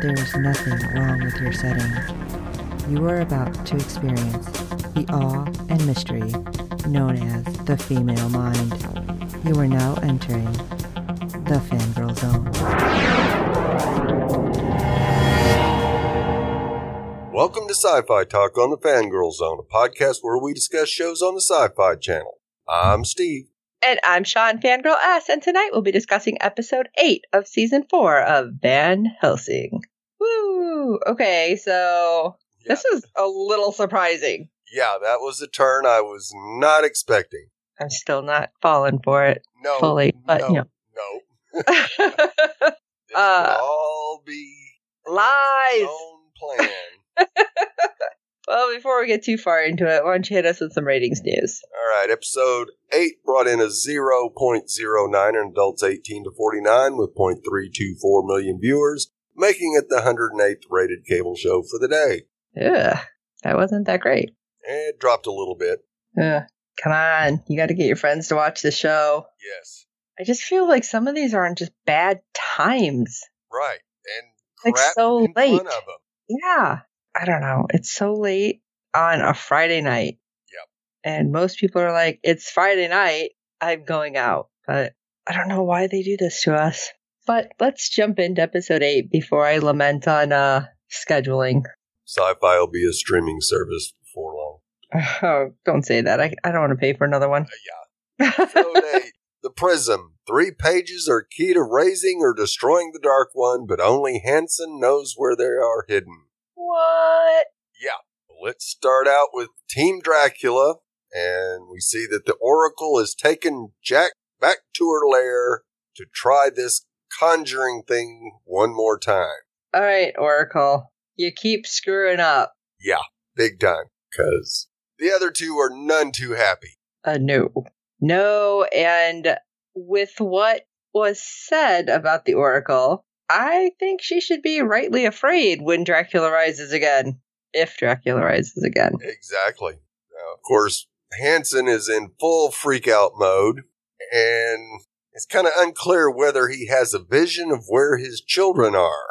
there is nothing wrong with your setting. You are about to experience the awe and mystery known as the female mind. You are now entering the fangirl zone. Welcome to Sci-Fi Talk on the Fangirl Zone, a podcast where we discuss shows on the Sci-Fi Channel. I'm Steve. And I'm Sean Fangirl S, and tonight we'll be discussing episode 8 of season 4 of Van Helsing. Woo! Okay, so Yeah. this is a little surprising. Yeah, that was a turn I was not expecting. I'm still not falling for it No, fully, but no, you know. no. This Uh, all be Lies! own plan. Well, before we get too far into it, why don't you hit us with some ratings news? All right, episode 8 brought in a 0.09 in adults 18 to 49 with 0.324 million viewers, making it the 108th rated cable show for the day. Ugh, that wasn't that great. It dropped a little bit. Ugh, come on, you got to get your friends to watch the show. Yes. I just feel like some of these are on just bad times. Right. And Like so late. front of them. Yeah. I don't know. It's so late on a Friday night. Yep. And most people are like, it's Friday night. I'm going out. But I don't know why they do this to us. But let's jump into episode eight before I lament on uh scheduling. Sci-fi will be a streaming service before long. Oh, don't say that. I, I don't want to pay for another one. Uh, yeah. Episode 8. The Prism. Three pages are key to raising or destroying the Dark One, but only Hansen knows where they are hidden. what? Yeah. Let's start out with Team Dracula, and we see that the Oracle has taken Jack back to her lair to try this conjuring thing one more time. All right, Oracle. You keep screwing up. Yeah, big time. Because the other two are none too happy. Uh, no. No, and with what was said about the Oracle, I think she should be rightly afraid when Dracula rises again. If Dracula rises again. Exactly. Now, of course, Hansen is in full freak out mode, and it's kind of unclear whether he has a vision of where his children are.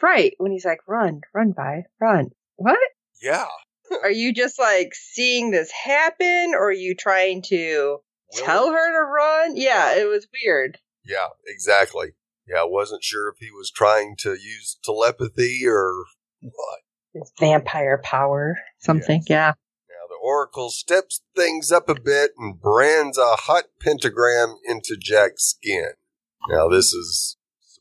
Right, when he's like, run, run by, run. What? Yeah. Are you just like seeing this happen, or are you trying to Will tell it? her to run? Yeah, it was weird. Yeah, exactly. Yeah, I wasn't sure if he was trying to use telepathy or what. This vampire power, something. Yes. Yeah. Oracle steps things up a bit and brands a hot pentagram into Jack's skin. Now, this is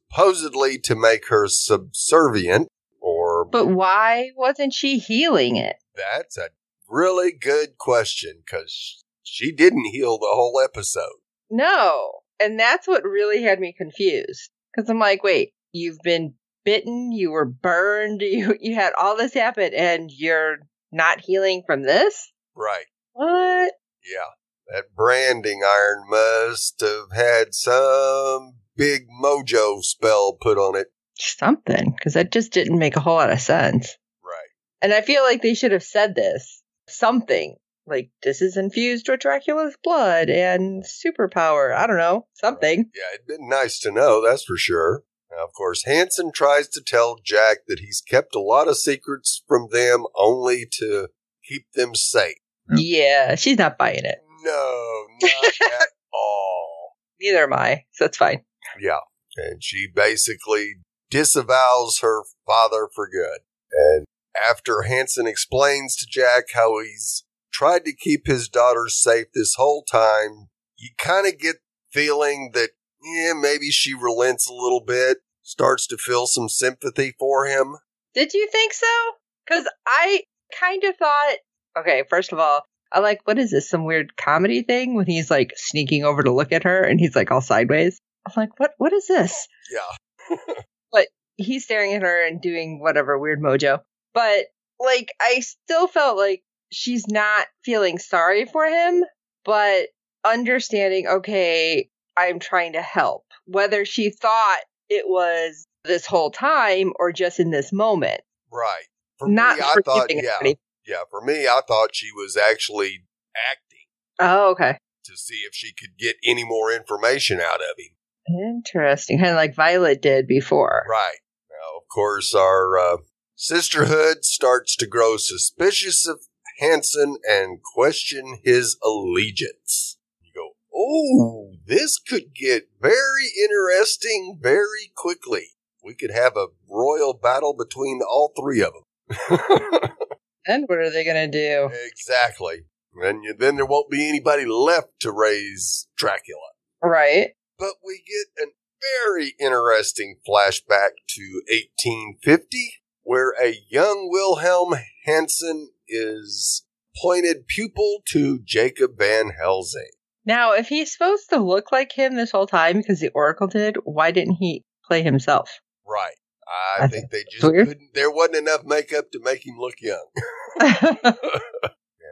supposedly to make her subservient, or But why wasn't she healing it? that's a really good question because she didn't heal the whole episode. No. And that's what really had me confused. Because I'm like, wait, you've been bitten, you were burned, you, you had all this happen, and you're not healing from this? Right. What? Yeah. That branding iron must have had some big mojo spell put on it. Something. Because that just didn't make a whole lot of sense. Right. And I feel like they should have said this. Something. Like, this is infused with Dracula's blood and superpower. I don't know. Something. Yeah, it'd been nice to know, that's for sure. Now, of course, Hansen tries to tell Jack that he's kept a lot of secrets from them only to keep them safe. Yeah, she's not buying it. No, not at all. Neither am I. So it's fine. Yeah. And she basically disavows her father for good. And after Hansen explains to Jack how he's tried to keep his daughters safe this whole time, you kind of get feeling that, yeah, maybe she relents a little bit, starts to feel some sympathy for him. Did you think so? Because I kind of thought, okay, first of all, I like, what is this? Some weird comedy thing when he's like sneaking over to look at her and he's like all sideways. I'm like, what? What is this? Yeah. But he's staring at her and doing whatever weird mojo. But like I still felt like she's not feeling sorry for him, but understanding, okay, I'm trying to help. Whether she thought it was this whole time or just in this moment. Right. For not me, I thought, yeah, yeah. For me, I thought she was actually acting Oh, okay. to see if she could get any more information out of him. Interesting. Kind of like Violet did before. Right. Now, of course, our uh, sisterhood starts to grow suspicious of Hansen and question his allegiance. Oh, this could get very interesting very quickly. We could have a royal battle between all three of them. And what are they going to do? exactly. And then there won't be anybody left to raise Dracula. Right. But we get an very interesting flashback to 1850, where a young Wilhelm Hansen is pointed pupil to Jacob Van Helsing. Now, if he's supposed to look like him this whole time because the Oracle did, why didn't he play himself? Right. I think they just weird. couldn't, there wasn't enough makeup to make him look young. and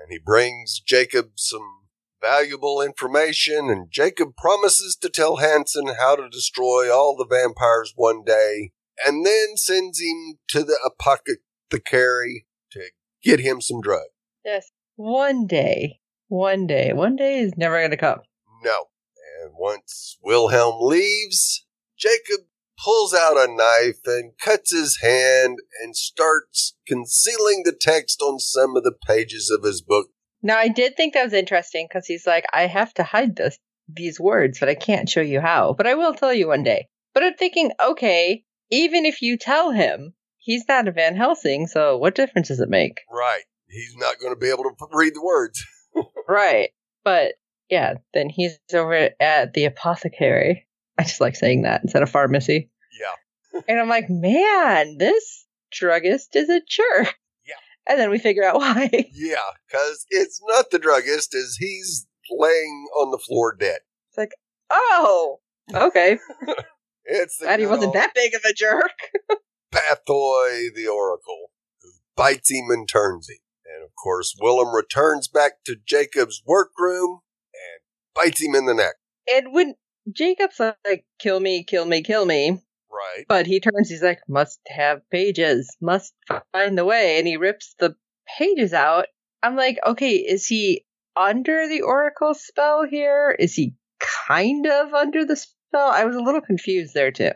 he brings Jacob some valuable information, and Jacob promises to tell Hansen how to destroy all the vampires one day, and then sends him to the apothecary to get him some drug. yes. One day. One day. One day is never going to come. No. And once Wilhelm leaves, Jacob pulls out a knife and cuts his hand and starts concealing the text on some of the pages of his book. Now, I did think that was interesting because he's like, I have to hide this, these words, but I can't show you how. But I will tell you one day. But I'm thinking, okay, even if you tell him, he's not a Van Helsing, so what difference does it make? Right. He's not going to be able to read the words. Right. But yeah, then he's over at the apothecary. I just like saying that instead of pharmacy. Yeah. And I'm like, man, this druggist is a jerk. Yeah. And then we figure out why. Yeah. Because it's not the druggist, as he's laying on the floor dead. It's like, oh, okay. It's the Glad he wasn't that big of a jerk. Pathoi the Oracle, who bites him and turns him. And of course, Wilhelm returns back to Jacob's workroom and bites him in the neck. And when Jacob's like, kill me, kill me, kill me, Right. but he turns, he's like, must have pages, must find the way. And he rips the pages out. I'm like, okay, is he under the Oracle spell here? Is he kind of under the spell? I was a little confused there too.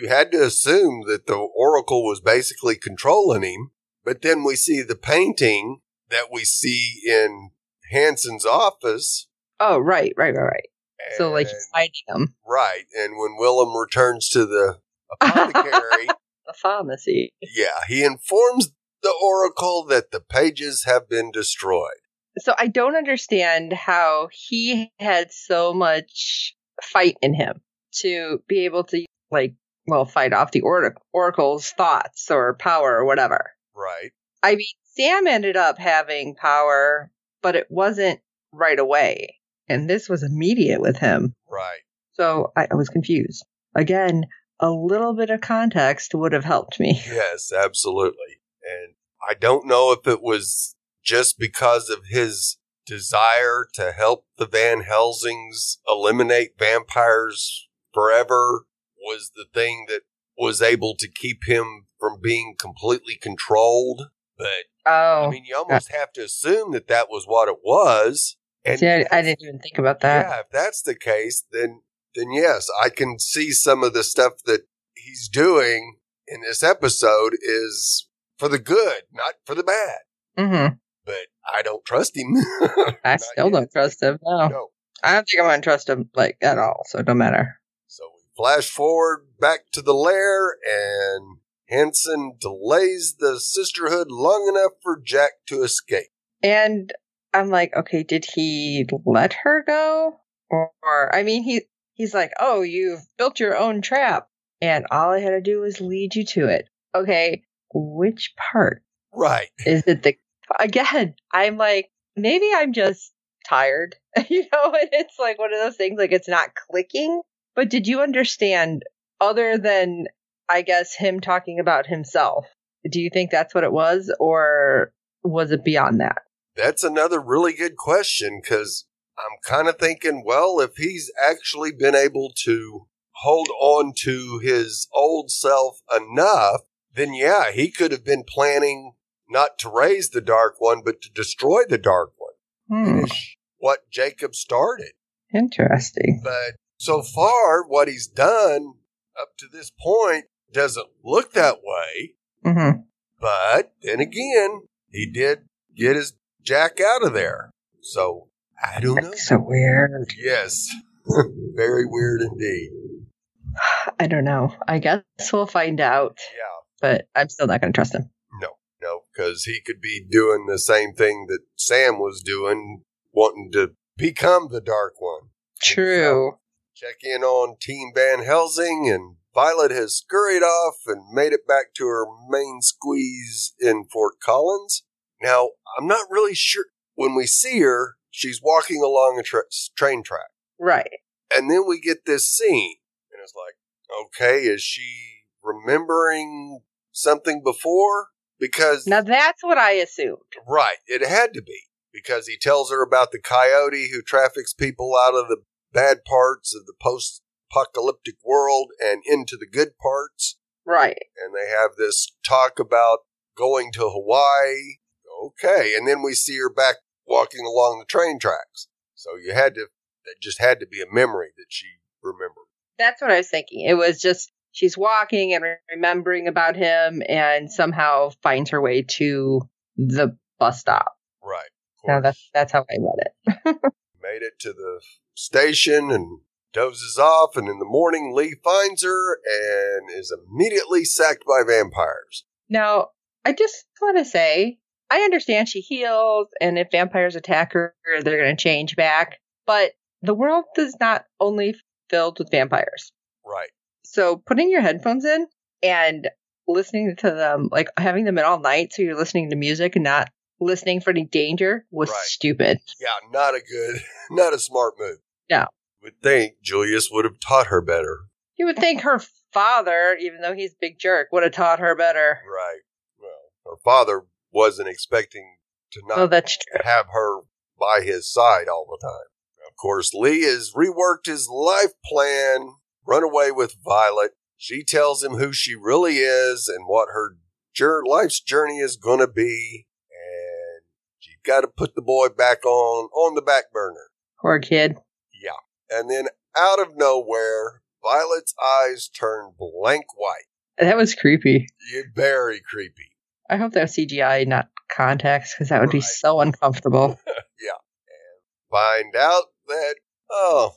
You had to assume that the Oracle was basically controlling him, but then we see the painting that we see in Hansen's office. Oh, right, right, right, right. So like and- he's hiding them. right. And when Wilhelm returns to the apothecary, The pharmacy. yeah, he informs the Oracle that the pages have been destroyed. So I don't understand how he had so much fight in him to be able to like well fight off the or- oracle's thoughts or power or whatever. Right. I mean, Sam ended up having power, but it wasn't right away, and this was immediate with him. Right. So I, I was confused. Again, a little bit of context would have helped me. Yes, absolutely. And I don't know if it was just because of his desire to help the Van Helsings eliminate vampires forever was the thing that was able to keep him from being completely controlled. But Oh, I mean, you almost have to assume that that was what it was. And see, I, I didn't even think about that. yeah, if that's the case, then then yes, I can see some of the stuff that he's doing in this episode is for the good, not for the bad. Mm-hmm. But I don't trust him. I still yet. don't trust him. No. No. I don't think I'm gonna trust him like at all. So it don't matter. Flash forward back to the lair, and Hansen delays the sisterhood long enough for Jack to escape. And I'm like, okay, did he let her go? Or, or I mean, he he's like, oh, you've built your own trap, and all I had to do was lead you to it. Okay, which part Right. is it? The again, I'm like, maybe I'm just tired, you know. And it's like one of those things, like it's not clicking. But did you understand, other than I guess him talking about himself? do you think that's what it was, or was it beyond that? That's another really good question because I'm kind of thinking, well, if he's actually been able to hold on to his old self enough, then yeah, he could have been planning not to raise the Dark One, but to destroy the Dark One. Hmm. What Jacob started. Interesting. But so far, what he's done up to this point doesn't look that way. hmm But then again, he did get his Jack out of there. So I don't know. So weird. Yes. Very weird indeed. I don't know. I guess we'll find out, Yeah. but I'm still not going to trust him. No, no, because he could be doing the same thing that Sam was doing, wanting to become the Dark One. True. Check in on Team Van Helsing, and Violet has scurried off and made it back to her main squeeze in Fort Collins. Now, I'm not really sure. When we see her, she's walking along a tra- train track. Right. And then we get this scene, and it's like, okay, is she remembering something before? Because Now that's what I assumed. Right. It had to be because he tells her about the coyote who traffics people out of the bad parts of the post apocalyptic world and into the good parts. Right. And they have this talk about going to Hawaii. Okay. And then we see her back walking along the train tracks. So you had to, that just had to be a memory that she remembered. That's what I was thinking. It was just she's walking and remembering about him and somehow finds her way to the bus stop. Right. Now that's that's how I read it. made it to the station and dozes off. And in the morning, Lee finds her and is immediately sacked by vampires. Now, I just want to say, I understand she heals, and if vampires attack her, they're going to change back. But the world is not only filled with vampires. Right. So putting your headphones in and listening to them, like having them in all night, so you're listening to music and not listening for any danger, was Right. stupid. Yeah, not a good, not a smart move. No. Would think Julius would have taught her better. You would think her father, even though he's a big jerk, would have taught her better. Right. Well, her father wasn't expecting to not Oh, that's true. have her by his side all the time. Of course, Lee has reworked his life plan, run away with Violet. She tells him who she really is and what her life's journey is going to be. Got to put the boy back on, on the back burner. Poor kid. Yeah. And then out of nowhere, Violet's eyes turn blank white. That was creepy. You very creepy. I hope that was CGI, not contacts, because that would be so uncomfortable. Yeah. And find out that, oh,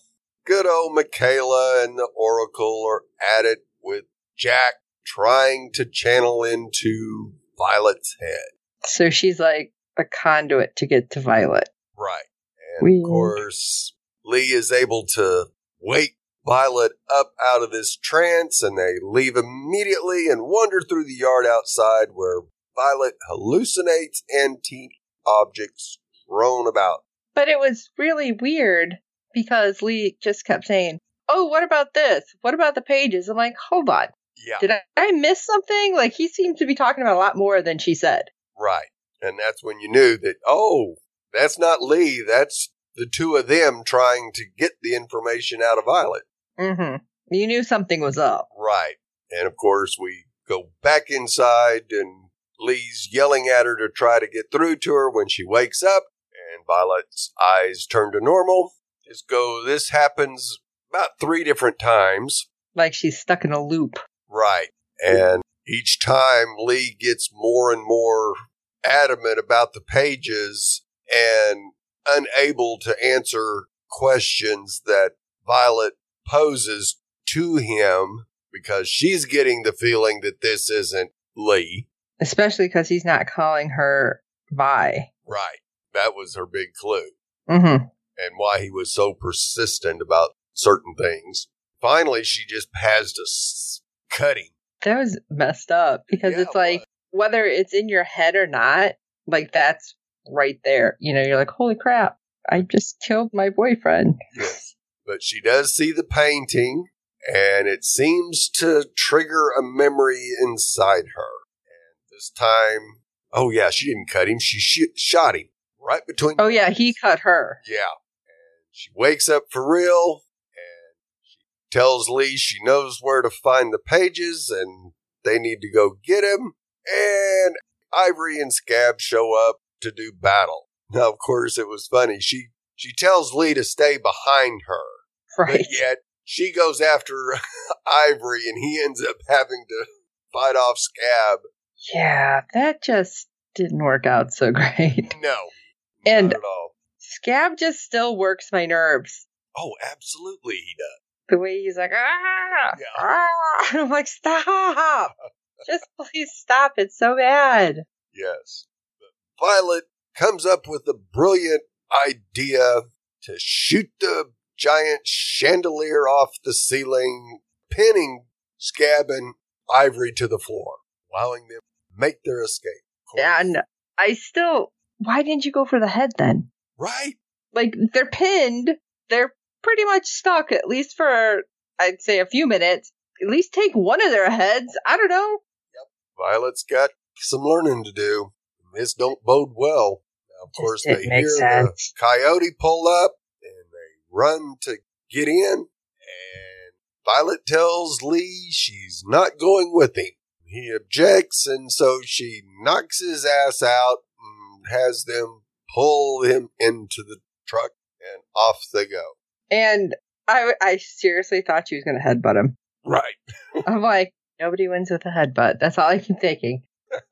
good old Michaela and the Oracle are at it with Jack trying to channel into Violet's head. So she's like a conduit to get to Violet. Right. And of course, Lee is able to wake Violet up out of this trance and they leave immediately and wander through the yard outside where Violet hallucinates antique objects thrown about. But it was really weird because Lee just kept saying, Oh, what about this? What about the pages? I'm like, hold on. Yeah. Did I, I miss something? Like, he seemed to be talking about a lot more than she said. Right. And that's when you knew that, oh, that's not Lee. That's the two of them trying to get the information out of Violet. Mm-hmm. You knew something was up. Right. And of course, we go back inside and Lee's yelling at her to try to get through to her when she wakes up and Violet's eyes turn to normal. This go, this happens about three different times. Like she's stuck in a loop. Right. And each time Lee gets more and more adamant about the pages and unable to answer questions that Violet poses to him because she's getting the feeling that this isn't Lee. Especially because he's not calling her Vi. Right. That was her big clue Mm-hmm. and why he was so persistent about certain things. Finally, she just has to s- cut him. That was messed up because Yeah, it's like. Whether it's in your head or not, like that's right there. You know, you're like, holy crap, I just killed my boyfriend. Yes. But she does see the painting, and it seems to trigger a memory inside her. And This time, oh yeah, she didn't cut him. She sh- shot him right between. Oh yeah, he cut her. Yeah. And she wakes up for real and she tells Lee she knows where to find the pages and they need to go get him. And Ivory and Scab show up to do battle. Now, of course, it was funny. She she tells Lee to stay behind her, Right. but yet she goes after Ivory and he ends up having to fight off Scab. Yeah, that just didn't work out so great. No. And- not at all. Scab just still works my nerves. Oh, absolutely he does. The way he's like, ah, Yeah. ah. I'm like, stop. just please stop. It's so bad. Yes. Violet comes up with a brilliant idea to shoot the giant chandelier off the ceiling, pinning Scab and Ivory to the floor, allowing them to make their escape. And I still, why didn't you go for the head then? Right? Like, they're pinned. They're pretty much stuck, at least for, I'd say, a few minutes. At least take one of their heads. I don't know. Violet's got some learning to do. This don't bode well. Now, of Just course, they hear sense. the coyote pull up and they run to get in. And Violet tells Lee she's not going with him. He objects, and so she knocks his ass out and has them pull him into the truck, and off they go. And I, I seriously thought she was going to headbutt him. Right. I'm like, nobody wins with a headbutt. That's all I keep thinking.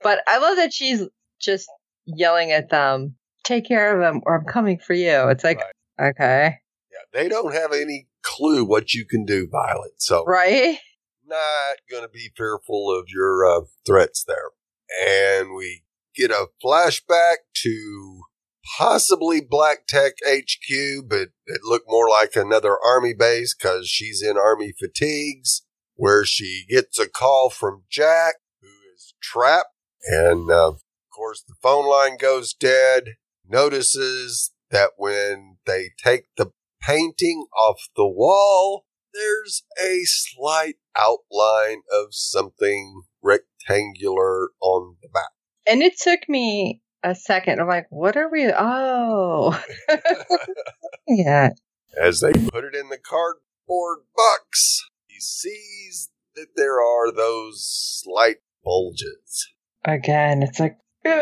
But I love that she's just yelling at them, take care of them or I'm coming for you. It's like, okay. Yeah, they don't have any clue what you can do, Violet. So Right? not going to be fearful of your uh, threats there. And we get a flashback to possibly Black Tech HQ, but it looked more like another army base because she's in army fatigues, where she gets a call from Jack, who is trapped. And uh, of course, the phone line goes dead. Notices that when they take the painting off the wall, there's a slight outline of something rectangular on the back. And it took me a second. I'm like, what are we? Oh, yeah. As they put it in the cardboard box, sees that there are those slight bulges. Again, it's like, don't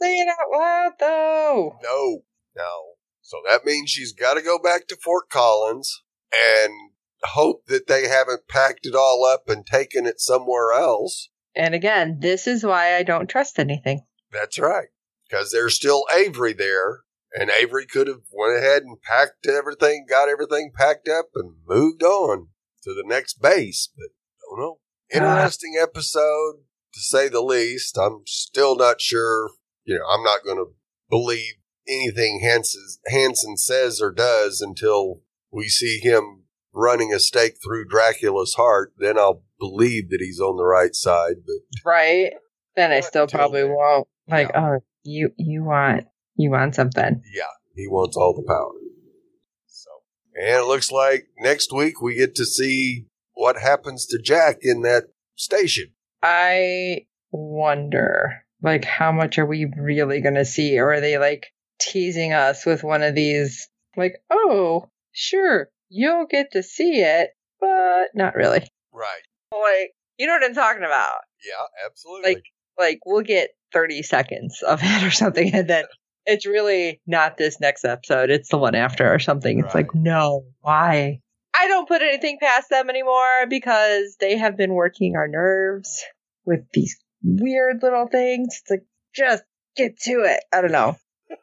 say it out loud though. No, no. So that means she's got to go back to Fort Collins and hope that they haven't packed it all up and taken it somewhere else. And again, this is why I don't trust anything. That's right. Because there's still Avery there, and Avery could have went ahead and packed everything, got everything packed up, and moved on to the next base. But don't know. Interesting episode, to say the least. I'm still not sure. You know, I'm not going to believe anything Hansen, Hansen says or does until we see him running a stake through Dracula's heart. Then I'll believe that he's on the right side. But Right? Then I still probably then. won't. Like, Yeah. oh, you you want you want something. Yeah, he wants all the power. So, and it looks like next week we get to see what happens to Jack in that station. I wonder, like, how much are we really going to see? Or are they like teasing us with one of these, like, oh, sure, you'll get to see it, but not really. Right. Like, you know what I'm talking about? Yeah, absolutely. Like- Like, we'll get 30 seconds of it or something, and then it's really not this next episode. It's the one after or something. It's like, no, why? I don't put anything past them anymore because they have been working our nerves with these weird little things. It's like, just get to it. I don't know.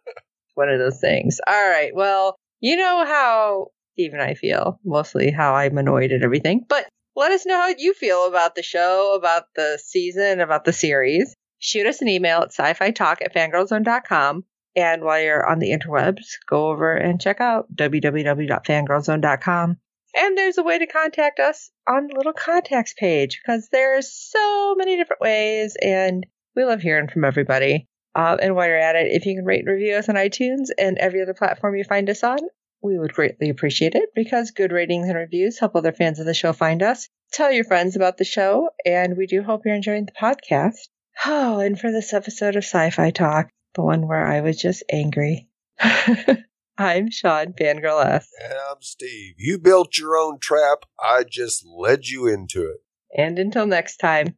one of those things. All right. Well, you know how Steve and I feel, mostly how I'm annoyed at everything, but let us know how you feel about the show, about the season, about the series. Shoot us an email at sci-fi talk at fangirlzone.com. And while you're on the interwebs, go over and check out www.fangirlzone.com. And there's a way to contact us on the little contacts page because there's so many different ways and we love hearing from everybody. Uh, and while you're at it, if you can rate and review us on iTunes and every other platform you find us on, we would greatly appreciate it because good ratings and reviews help other fans of the show find us. tell your friends about the show, and we do hope you're enjoying the podcast. Oh, and for this episode of Sci Fi Talk, the one where I was just angry. I'm Sean Fangirl S. And I'm Steve. You built your own trap. I just led you into it. And until next time,